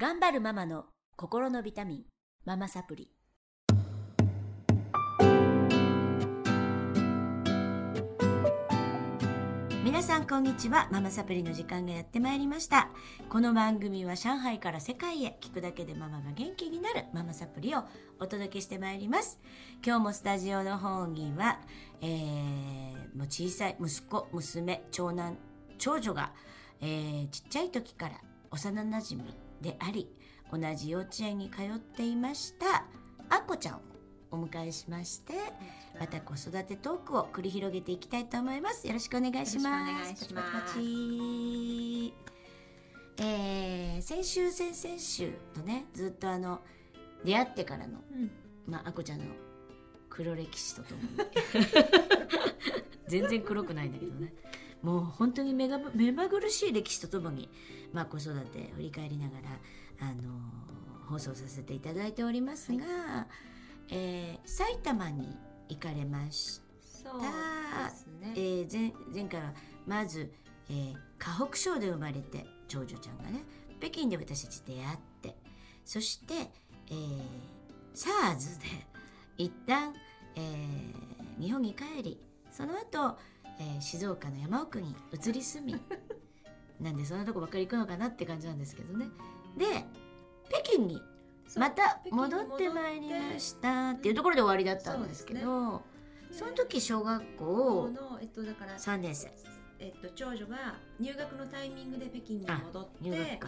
頑張るママの心のビタミン、ママサプリ。皆さんこんにちは。ママサプリの時間がやってまいりました。この番組は上海から世界へ聞くだけでママが元気になるママサプリをお届けしてまいります。今日もスタジオの方には、えー、もう小さい息子娘長男長女が、えー、ちっちゃい時から幼なじみであり同じ幼稚園に通っていましたあっこちゃんをお迎えしましてまた子育てトークを繰り広げていきたいと思います。よろしくお願いします。えー、先週先々週とねずっとあの出会ってからの、うん。まああこちゃんの黒歴史とともに。全然黒くないんだけどねもう本当に目が目まぐるしい歴史とともに、まあ、子育て振り返りながら、あの放送させていただいておりますが、えー埼玉に行かれましそうたですね。えー前前回はまず、えー河北省で生まれて長女ちゃんがね北京で私たち出会ってそして、えー、SARS で一旦、えー日本に帰りその後、えー静岡の山奥に移り住み なんでそんなとこばっかり行くのかなって感じなんですけどね。で北京にまた戻ってまいりましたっていうところで終わりだったんですけどそその時小学こ校のえっとだから3年生。えっと長女が入学のタイミングで北京に戻って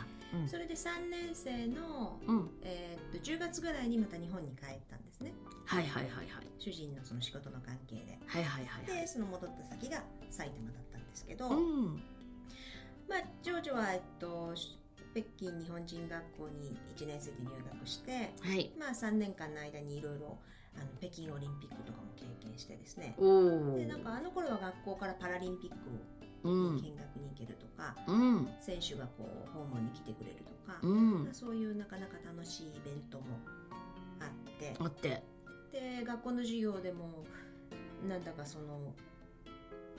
それで3年生のうえっと10月ぐらいにまた日本に帰ったんですね。はいはいはいはい。主人のその仕事の関係で。はいはいはいはい。でその戻った先が埼玉だったんですけど、うん。まあ長女はえっと北京日本人学校に1年生で入学して。はい。まあ、3年間の間にいろいろあの北京オリンピックとかも経験してですね。でなんかあの頃は学校からパラリンピックうん。に見学に行けるとか、うん。選手がこう訪問に来てくれるとか、うんそういうなかなか楽しいイベントもあってあってで学校の授業でもなんだかその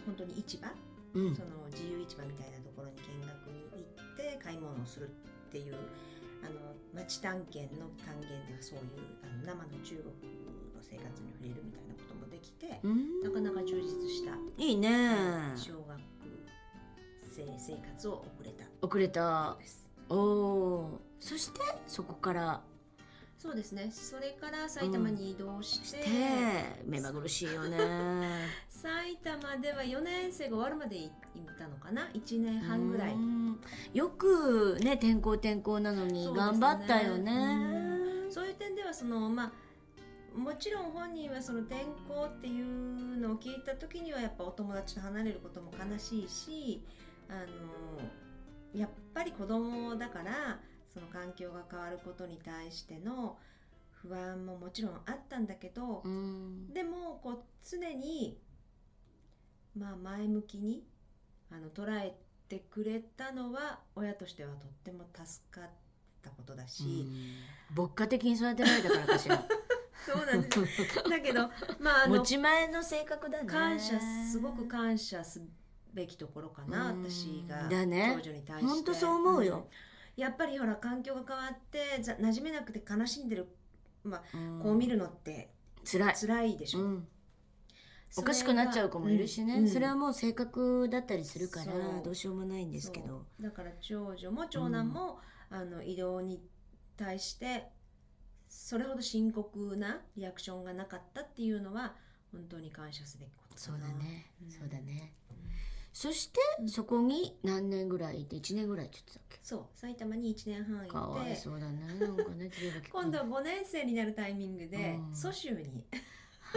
本当に市場、うん。その自由市場みたいなところに見学に行って買い物をするっていうあの町探検の単元ではそういうあの生の中国の生活に触れるみたいなこともできて、うん。なかなか充実したいいね。小学生生活を送れた。遅れた。おおそしてそこからそうですね。それから埼玉に移動して、して目まぐるしいよね。埼玉では4年生が終わるまでいたのかな？1年半ぐらい、うん。よくね転校転校なのに頑張ったよね。そういう点ではそのまあもちろん本人はその転校っていうのを聞いた時にはやっぱお友達と離れることも悲しいしあのやっぱり子供だからその環境が変わることに対しての不安ももちろんあったんだけど、うん。でもこう常にまあ前向きにあの捉えてくれたのは親としてはとっても助かったことだし、牧歌的に育てられたからかしら。そうなんです。だけどまああの持ち前の性格だね。感謝すごく感謝すべきところかなうん。私が長女に対して。本当そう思うよ、んやっぱりほら環境が変わってざ馴染めなくて悲しんでる、まあ、うん。こう見るのって辛い、辛いでしょ、うん、おかしくなっちゃう子もいるしね、うん。それはもう性格だったりするからどうしようもないんですけど。だから長女も長男も、あの移動に対してそれほど深刻なリアクションがなかったっていうのは本当に感謝すべきことそうだね、うん。そうだねそしてそこに何年ぐらいいて1年ぐらいって言ってたっけ？そう。埼玉に1年半いて。かわいそうだね。なんかね今度は5年生になるタイミングでうん。蘇州に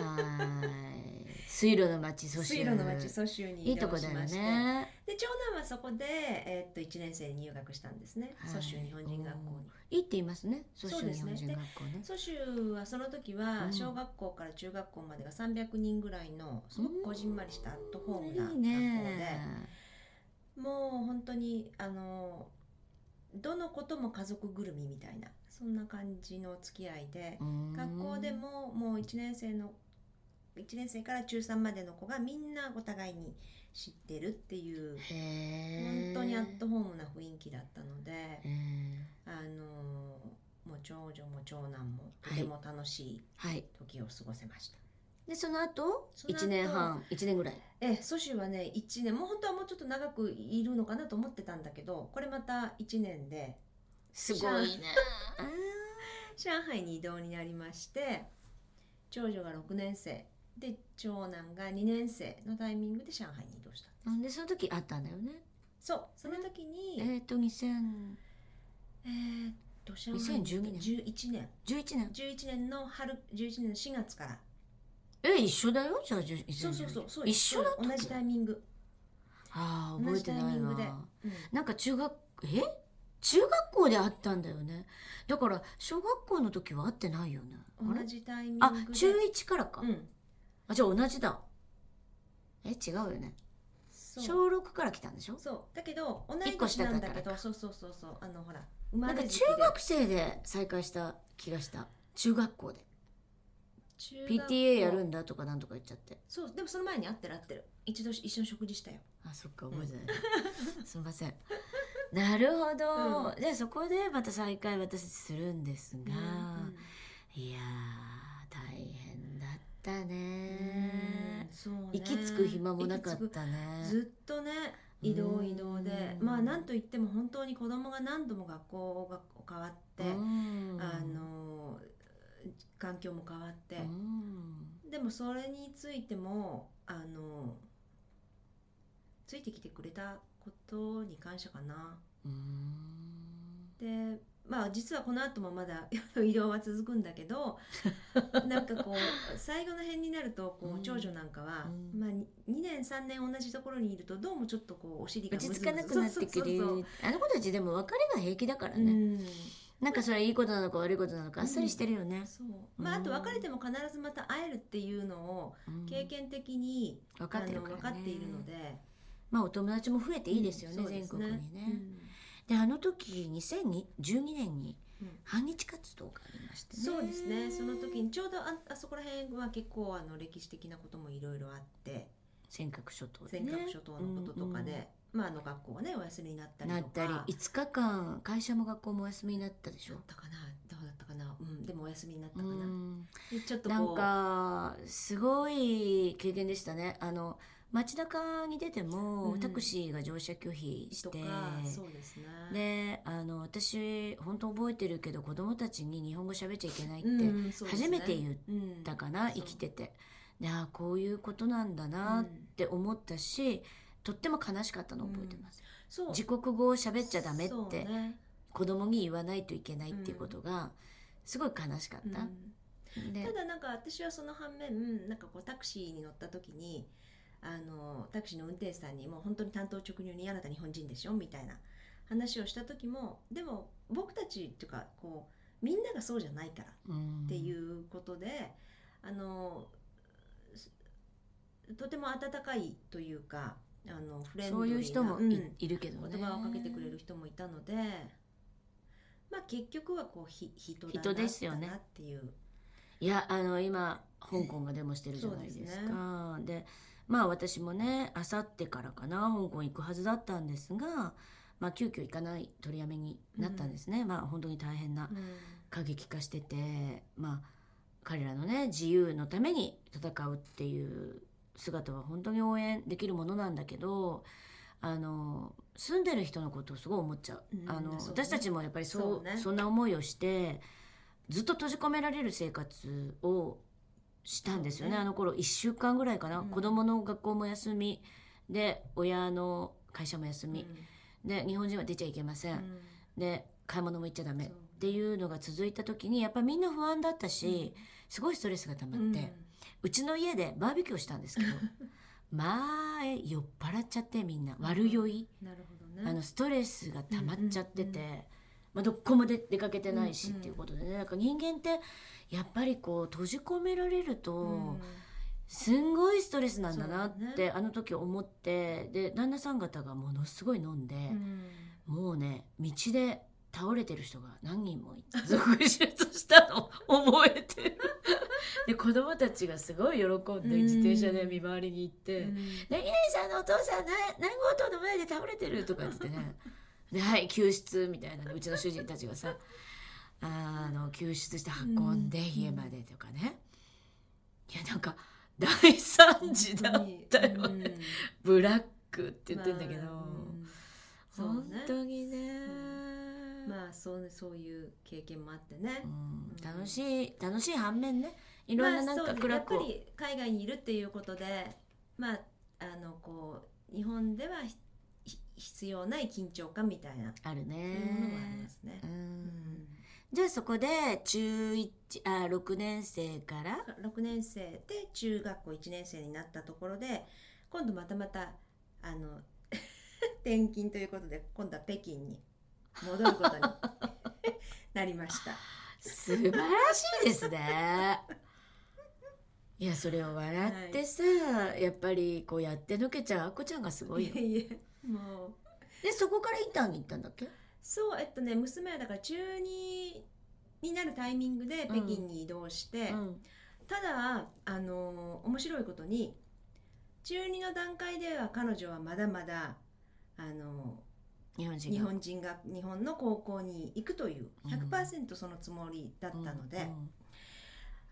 はい。水路の町蘇州。水路の町蘇州にいい移とこだよ動しましてね。で長男はそこで、えーっと1年生に入学したんですね、はい蘇州日本人学校に。いいって言いますね。蘇州日本人学校ね。蘇州はその時うん。は小学校から中学校までが300人ぐらいのすごくこじんまりしたアットホームな学校いいで、ねもう本当にあのどのことも家族ぐるみみたいなそんな感じの付き合いで、学校でももう1年生の1年生から中3までの子がみんなお互いに知ってるっていう本当にアットホームな雰囲気だったのでへあの長女も長男もとても楽しいはい時を過ごせました、でその後その後1年半1年ぐらい。え蘇州はね。1年もう本当はもうちょっと長くいるのかなと思ってたんだけどこれまた1年ですごいね。上海に移動になりまして長女が6年生で長男が2年生のタイミングで上海に移動したあーでその時あったんだよね。そうその時に、えっ、と2011えーっと上海に2012年。11年。年11年の春11年の4月から。え一緒だよ？じゃあそうそうそうそう一緒だ同じタイミング、ああ覚えてない同じタイミングで。なうん。なんか中学え？中学校で会ったんだよね。だから小学校の時は会ってないよね。同じタイミングで。あ中1からか、うんあじゃあ同じだ。え違うよね。小6から来たんでしょ？そう。だけど同い一個下年なんだけどそうそうそうそう。あのほらなんか中学生で再会した気がした。中学校で。PTA やるんだとかなんとか言っちゃって。そうでもその前に会ってる会ってる。一度一緒に食事したよ。あそっか覚えてない、すみません。なるほど、でそこでまた再会私するんですが、いやー。大変だったね。そうね。息つく暇もなかったね。くずっとね移動移動で。うん。まあなんといっても本当に子供が何度も学校が変わって、うん。あの環境も変わって、うん。でもそれについてもあのついてきてくれたことに感謝かな。うん。でまあ実はこの後もまだ 移動は続くんだけど なんかこう最後の辺になるとこうん。う長女なんかは、うん。まあ、2年3年同じところにいるとどうもちょっとこうお尻が落ち着かなくなってくる。あの子たちでも別れが平気だからね、うん。なんかそれはいいことなのか悪いことなのかあっさりしてるよね、そう。まあ、あと別れても必ずまた会えるっていうのをうん。経験的に、分かってね、の分かっているので。まあお友達も増えていいですよね、うんそうです全国にね、うんであの時2012年にうん反日活動がありましてね。そうですね。その時にちょうどああそこら辺は結構あの歴史的なこともいろいろあって。尖閣諸島でね。尖閣諸島のこととかで、まあ、あの学校がねお休みになったりとか。なったり5日間会社も学校もお休みになったでしょ？だったかな？どうだったかな、うん、でもお休みになったうかな、ちょっとなんかすごい経験でしたね。あの街中に出ても、うん。タクシーが乗車拒否して。そうですね。であの私本当覚えてるけど子供たちに日本語喋っちゃいけないって初めて言っうんたかな、生きてて。でああこういうことなんだなって思ったし、とっても悲しかったのを覚えてます、そう。自国語を喋っちゃダメってね。子供に言わないといけないっていうことがすごい悲しかった、ただなんか私はその反面なんかこうタクシーに乗った時にあのタクシーの運転手さんにもう本当に担当直入に「あなた日本人でしょ?」みたいな話をした時もでも僕たちっていうかこうみんながそうじゃないからうんっていうことで、あのすとても温かいというかあのフレンドそうリーないう人もい,、うんいるけどね言葉をかけてくれる人もいたので、まあ結局はこうひ人だな人ですよねっていう。いやあの今香港がデモしてるじゃないですかでまあ私もねあさってからかな香港行くはずだったんですが、まあ、急遽行かない取りやめになったんですね、まあ本当に大変な過激化しててまあ彼らのね自由のために戦うっていう姿は本当に応援できるものなんだけどあの住んでる人のことをすごい思っちゃう。うんあのね。私たちもやっぱりそうそうね。そんな思いをしてずっと閉じ込められる生活をしたんですよね。あの頃1週間ぐらいかな、うん。子供の学校も休み。で親の会社も休み、で日本人は出ちゃいけません、で買い物も行っちゃダメ。っていうのが続いた時にやっぱりみんな不安だったし、すごいストレスが溜まって、うちの家でバーベキューをしたんですけど まあ酔っ払っちゃってみんな。悪酔い、ね。あのストレスが溜まっちゃってて、うんうんまあ、どこもで出かけてないしうんうん。っていうことでね。なんか人間ってやっぱりこう閉じ込められると、うん。すんごいストレスなんだなって、あの時思ってで旦那さん方がものすごい飲んで、もうね道で倒れてる人が何人もいて続出したの覚えてる。で子供たちがすごい喜んで自転車で見回りに行ってうん「何々さんのお父さんな何号棟の前で倒れてる」とか言ってね「ではい救出」みたいなねうちの主人たちがさあの救出して運んでうん。家までとかね、いやなんか大惨事だったよ。ね、うんブラックって言ってんだけど、まあうん。本ね。当にね、まあそうそういう経験もあってね。う。ん。うん。楽しい楽しい反面ね。いろんななんか暗くをやっぱり海外にいるっていうことでまああのこう日本では必要ない緊張感みたいなあるそういうものもありねますねう。うんんじゃあそこで中一あ6年生から？6年生で中学校1年生になったところで今度またまたあの 転勤ということで今度は北京に戻ることに なりました。素晴らしいですね。いやそれを笑ってさ、やっぱりこうやってのけちゃうあこちゃんがすごいよいえ。いえもう。でそこからインターンに行ったんだっけ？そうえっとね娘はだから中2になるタイミングで北京に移動して、うん。ただあの面白いことに中2の段階では彼女はまだまだあの日本人が。日本人が日本の高校に行くという100%そのつもりだったので、うん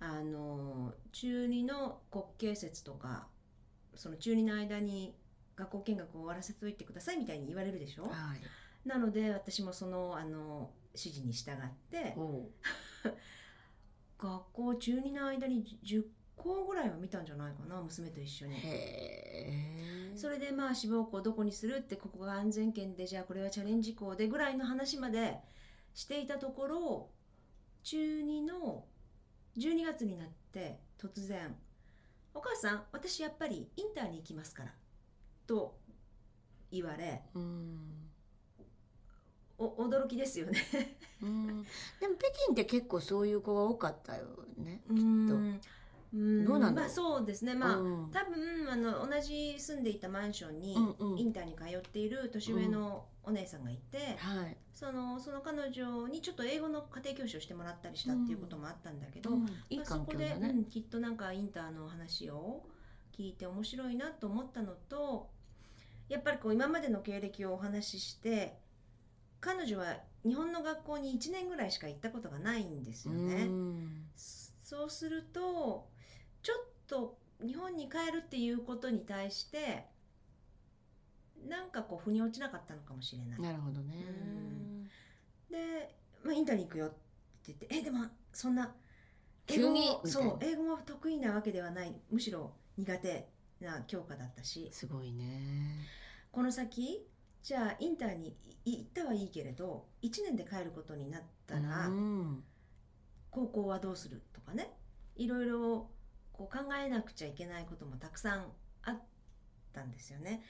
あの中2の国慶節とかその中2の間に学校見学を終わらせておいてくださいみたいに言われるでしょ？うんはい。なので私もそのあの指示に従って 学校中2の間に10校ぐらいは見たんじゃないかな娘と一緒に。それでまあ志望校どこにするってここが安全圏でじゃあこれはチャレンジ校でぐらいの話までしていたところ中2の12月になって突然「お母さん私やっぱりインターに行きますから」と言われうん。お驚きですよね。うん。でも北京って結構そういう子が多かったよね。うーんうんどうなんまあそうですねまあ、うん多分あの同じ住んでいたマンションにうんうんインターに通っている年上のお姉さんがいて、はい。そのその彼女にちょっと英語の家庭教師をしてもらったりしたっていうこともあったんだけど、まあそこで、ね。うんきっとなんかインターの話を聞いて面白いなと思ったのとやっぱりこう今までの経歴をお話しして彼女は日本の学校に1年ぐらいしか行ったことがないんですよね。うんそうするとちょっと日本に帰るっていうことに対してなんかこう腑に落ちなかったのかもしれない。なるほどね。で、まあ、インターに行くよって言って「えでもそう英語も得意なわけではないむしろ苦手な教科だったし。すごいね。この先じゃあインターにい行ったはいいけれど1年で帰ることになったら、うん。高校はどうするとかね。いろいろこう考えなくちゃいけないこともたくさんあったんですよね。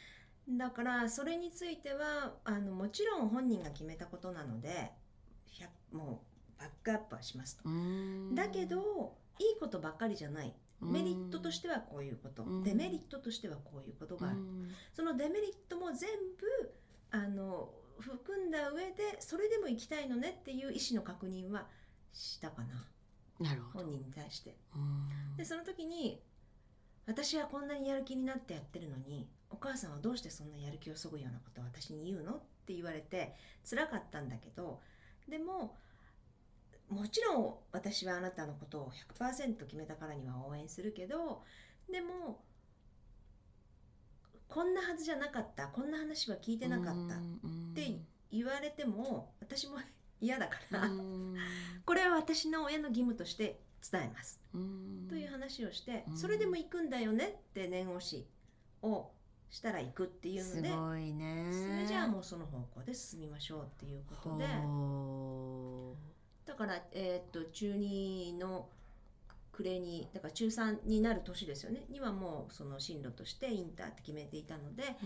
だからそれについてはあのもちろん本人が決めたことなので100もうバックアップはしますと。うん。だけどいいことばっかりじゃないメリットとしてはこういうこと。うん。デメリットとしてはこういうことがある。うん。そのデメリットも全部あの含んだ上でそれでも行きたいのねっていう意思の確認はしたかな。なるほど。本人に対して。うん。でその時に私はこんなにやる気になってやってるのにお母さんはどうしてそんなやる気をそぐようなことを私に言うの？って言われて辛かったんだけどでももちろん私はあなたのことを100%決めたからには応援するけどでもこんなはずじゃなかったこんな話は聞いてなかったって言われても私も 嫌だから、うん。これは私の親の義務として伝えます。うん。という話をして、うん。それでも行くんだよねって念押しをしたら行くっていうすので。それじゃあもうその方向で進みましょうっていうことで。ほだから、えーっと中2の暮れにだから中3になる年ですよね。にはもうその進路としてインターって決めていたので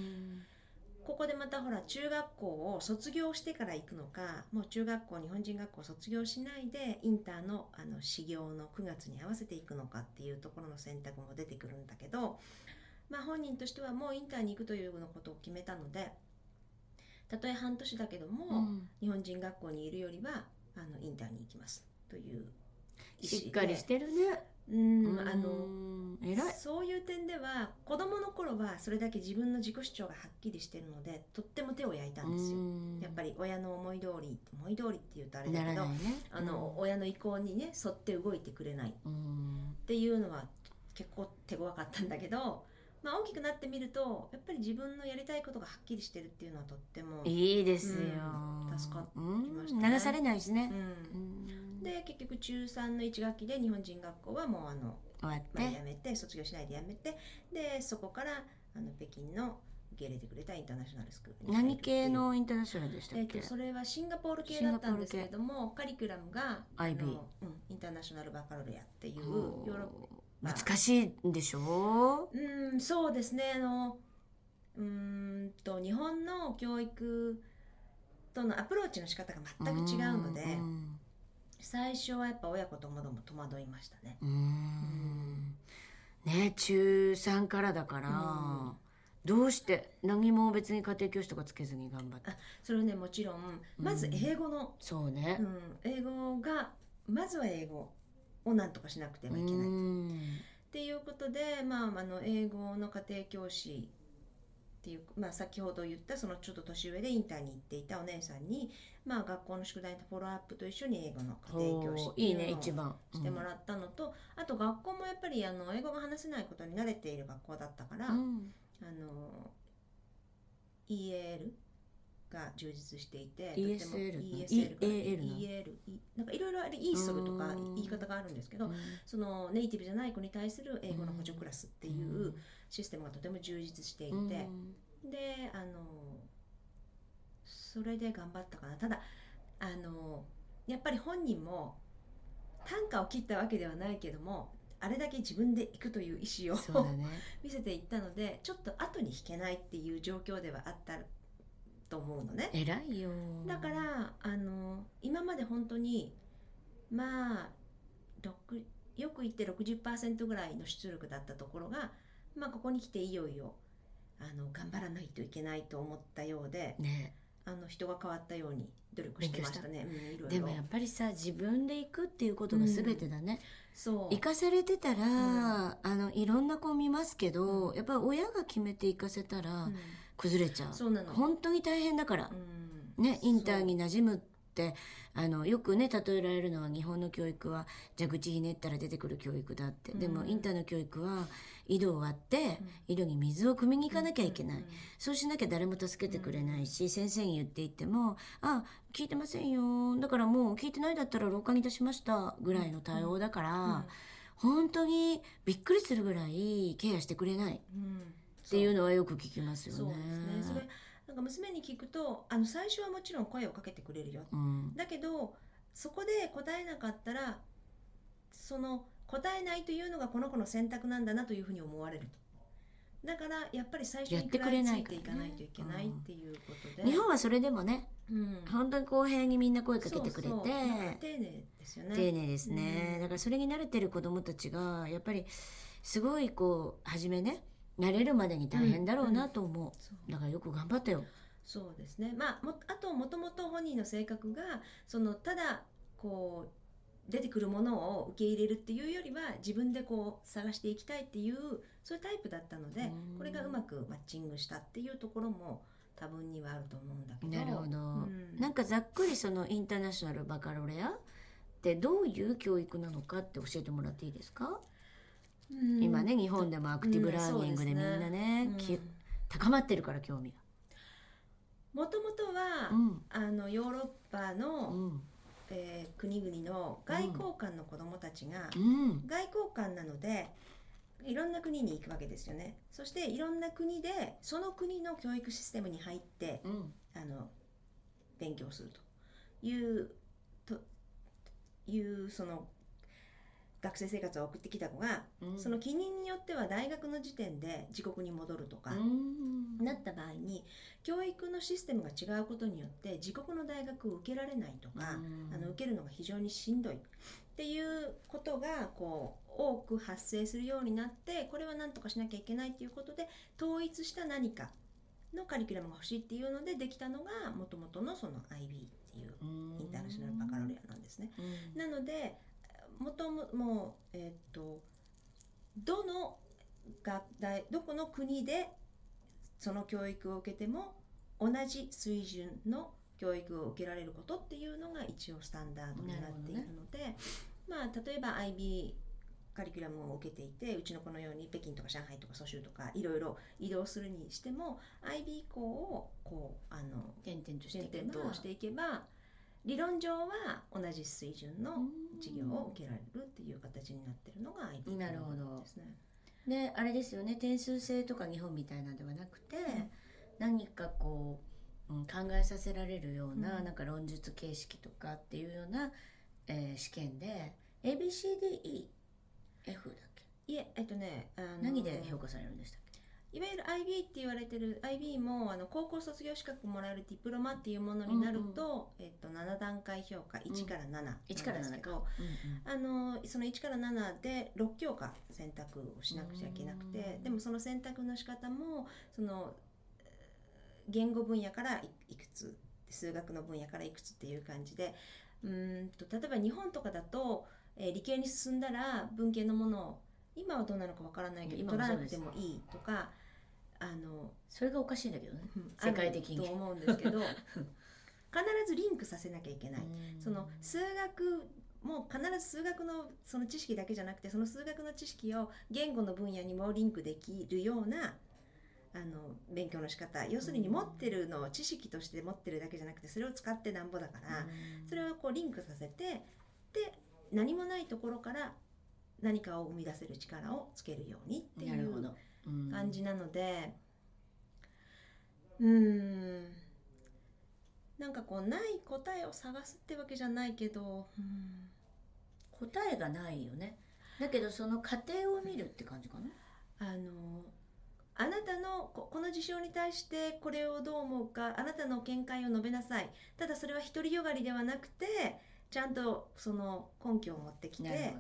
ここでまたほら中学校を卒業してから行くのかもう中学校日本人学校を卒業しないでインターのあの始業の9月に合わせていくのかっていうところの選択も出てくるんだけど、まあ、本人としてはもうインターに行くというようなことを決めたのでたとえ半年だけども、うん。日本人学校にいるよりはあのインターに行きますというしっかりしてるね。うんあのうん偉い。そういう点では子供の頃はそれだけ自分の自己主張がはっきりしてるのでとっても手を焼いたんですよ。やっぱり親の思い通り思い通りって言うとあれだけどね。あの、親の意向にね沿って動いてくれない。っうん。ていうのは結構手強かったんだけど、まあ、大きくなってみるとやっぱり自分のやりたいことがはっきりしてるっていうのはとっても、いいですよ、うん助かってうんましたね。流されないしね、で結局中3の1学期で日本人学校はもうあの、終わっまあ、てやめて卒業しないでやめてでそこからあの北京の受け入れてくれたインターナショナルスクール何系のインターナショナルでしたっけ、えっとそれはシンガポール系だったんですけれどもカリキュラムが IB うん、インターナショナルバカロレアっていう。ヨーロッパ難しいんでしょ？うんそうですね。あのうーんと日本の教育とのアプローチの仕方が全く違うのでん最初はやっぱ親子ともども戸惑いましたね。うん。ね中3からだから、うん。どうして何も別に家庭教師とかつけずに頑張ってそれはねもちろんまず英語の、そうね。う、ん。英語がまずは英語をなんとかしなくてはいけない。うん。っていうことで、まあ、あの英語の家庭教師っていう、まあ、先ほど言ったそのちょっと年上でインターに行っていたお姉さんに、まあ、学校の宿題のフォローアップと一緒に英語の家庭教師いいっていうのをね一番。してもらったのと、あと学校もやっぱりあの英語が話せないことに慣れている学校だったから、うん。あの EAL が充実していて ESL とてもな？ESL が EAL なんかいろいろあれ ESOL とかうん言い方があるんですけどうん。そのネイティブじゃない子に対する英語の補助クラスっていうシステムがとても充実していて、うん。であのそれで頑張ったかな。ただあのやっぱり本人も単価を切ったわけではないけどもあれだけ自分で行くという意思をね。見せていったのでちょっと後に引けないっていう状況ではあったと思うのね。偉いよ。だからあの今まで本当にまあ6よく言って60%ぐらいの出力だったところが、まあ、ここに来ていよいよあの頑張らないといけないと思ったようでね。あの人が変わったように努力してましたね。うん、いろいろ。でもやっぱりさ自分で行くっていうことが全てだね、そう。行かされてたら、あのいろんな子見ますけど、うん。やっぱり親が決めて行かせたらうん崩れちゃう、そうなの。本当に大変だから。う、ん。ねインターに馴染むってあのよくね例えられるのは日本の教育は蛇口ひねったら出てくる教育だって、でもうんインターの教育は井戸を割ってうん。井戸に水を汲みに行かなきゃいけない、うんうんそうしなきゃ誰も助けてくれないし、先生に言っていっても「あ聞いてませんよ。だからもう聞いてないだったら廊下に出しました」ぐらいの対応だから、本当にびっくりするぐらいケアしてくれない。っうんていうのはよく聞きますよね。そうですね。それなんか娘に聞くとあの最初はもちろん声をかけてくれるよ。うんだけどそこで答えなかったらその答えないというのがこの子の選択なんだなというふうに思われると。だからやっぱり最初にやってくれない食らいついていかないといけないっていうことで。日本はそれでもねうん本当に公平にみんな声かけてくれて丁寧ですよね。丁寧ですね、うんだからそれに慣れてる子どもたちがやっぱりすごいこう初めね慣れるまでに大変だろうなと思う、そう。だからよく頑張ったよ。そうですね。まあもあともともと本人の性格がそのただこう出てくるものを受け入れるっていうよりは自分でこう探していきたいっていうそういうタイプだったのでうん。これがうまくマッチングしたっていうところも多分にはあると思うんだけど。なるほど、うん。なんかざっくりそのインターナショナルバカロレアってどういう教育なのかって教えてもらっていいですか、うん今ね日本でもアクティブラーニングでみんなね,高まってるから興味もともとは、あのヨーロッパの、うん。えー国々の外交官の子どもたちが、うん。外交官なのでいろんな国に行くわけですよね。そしていろんな国でその国の教育システムに入ってうん。あの勉強するというというその学生生活を送ってきた子が、うん。その記任によっては大学の時点で自国に戻るとか、うん。なった場合に教育のシステムが違うことによって自国の大学を受けられないとか、うん。あの受けるのが非常にしんどいっていうことがこう多く発生するようになってこれは何とかしなきゃいけないっていうことで統一した何かのカリキュラムが欲しいっていうのでできたのがもともとのその IB っていうインターナショナルバカロレアなんですね。うん。なのでもとももうえっとどの学大どこの国でその教育を受けても同じ水準の教育を受けられることっていうのが一応スタンダードになっているので、まあ例えば IB カリキュラムを受けていてうちの子のように北京とか上海とか蘇州とかいろいろ移動するにしても IB 校をこうあの点々としていけ転ば々としていけば理論上は同じ水準の授業を受けられるっていう形になってるのが IB なるほど。ですね。であれですよね。点数制とか日本みたいなのではなくて、何かこう、うん、考えさせられるような,、うん。なんか論述形式とかっていうような、えー試験で ABCDEF だっけ？いええっとね何で評価されるんでしたっけ？いわゆる IB って言われてる IB もあの高校卒業資格もらえるディプロマっていうものになると、えっと、7段階評価1から7なんです1から7けど、か、あのその1から7で6教科選択をしなくちゃいけなくてうん。でもその選択の仕方もそのえー言語分野からいいくつ数学の分野からいくつっていう感じでうーんと例えば日本とかだと、えー理系に進んだら文系のものを今はどうなのかわからないけど今取らもそうです。なくてもいいとか。あのそれがおかしいんだけどね。うん。世界的に。あると思うんですけど 必ずリンクさせなきゃいけない。その数学も必ず数学のその知識だけじゃなくてその数学の知識を言語の分野にもリンクできるようなあの勉強の仕方。要するに持ってるのを知識として持ってるだけじゃなくてそれを使ってなんぼだからそれをこうリンクさせてで何もないところから何かを生み出せる力をつけるようにっていう感じなのでうーん。なんかこうない答えを探すってわけじゃないけどうん。答えがないよね。だけどその過程を見るって感じかな？あのあなたのここの事象に対してこれをどう思うかあなたの見解を述べなさい。ただそれは独りよがりではなくてちゃんとその根拠を持ってきてなるほど、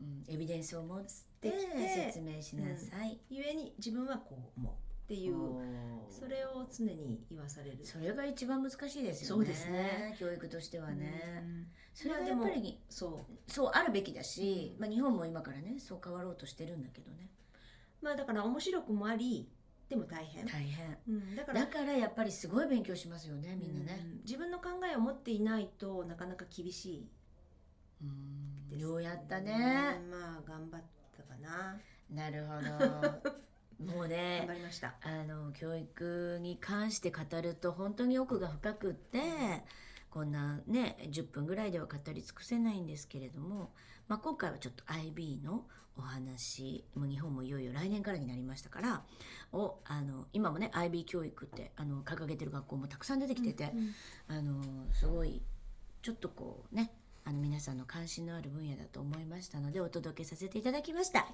うん、エビデンスを持ってできて説明しなさい、ゆえに自分はこう思うっていうそれを常に言わされる。それが一番難しいですよね。そうですね。教育としてはね、うん。それはやっぱりそう。そうあるべきだし、まあ、日本も今からねそう変わろうとしてるんだけどね。まあだから面白くもありでも大変、大変。うん、だからだからやっぱりすごい勉強しますよねみんなね、うん自分の考えを持っていないとなかなか厳しい。うんですようやったうんね、まあ頑張ったかな。なるほど。もう頑ね張りました。あの教育に関して語ると本当に奥が深くってこんなね10分ぐらいでは語り尽くせないんですけれども、まあ、今回はちょっと IB のお話もう日本もいよいよ来年からになりましたからをあの今もね IB 教育ってあの掲げてる学校もたくさん出てきてて、うん。あのすごいちょっとこうねあの皆さんの関心のある分野だと思いましたのでお届けさせていただきました。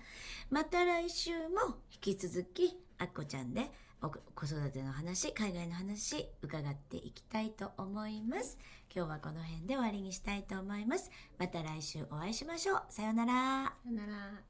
また来週も引き続きあっこちゃんでお子育ての話海外の話伺っていきたいと思います。今日はこの辺で終わりにしたいと思います。また来週お会いしましょう。さようなら。さよなら。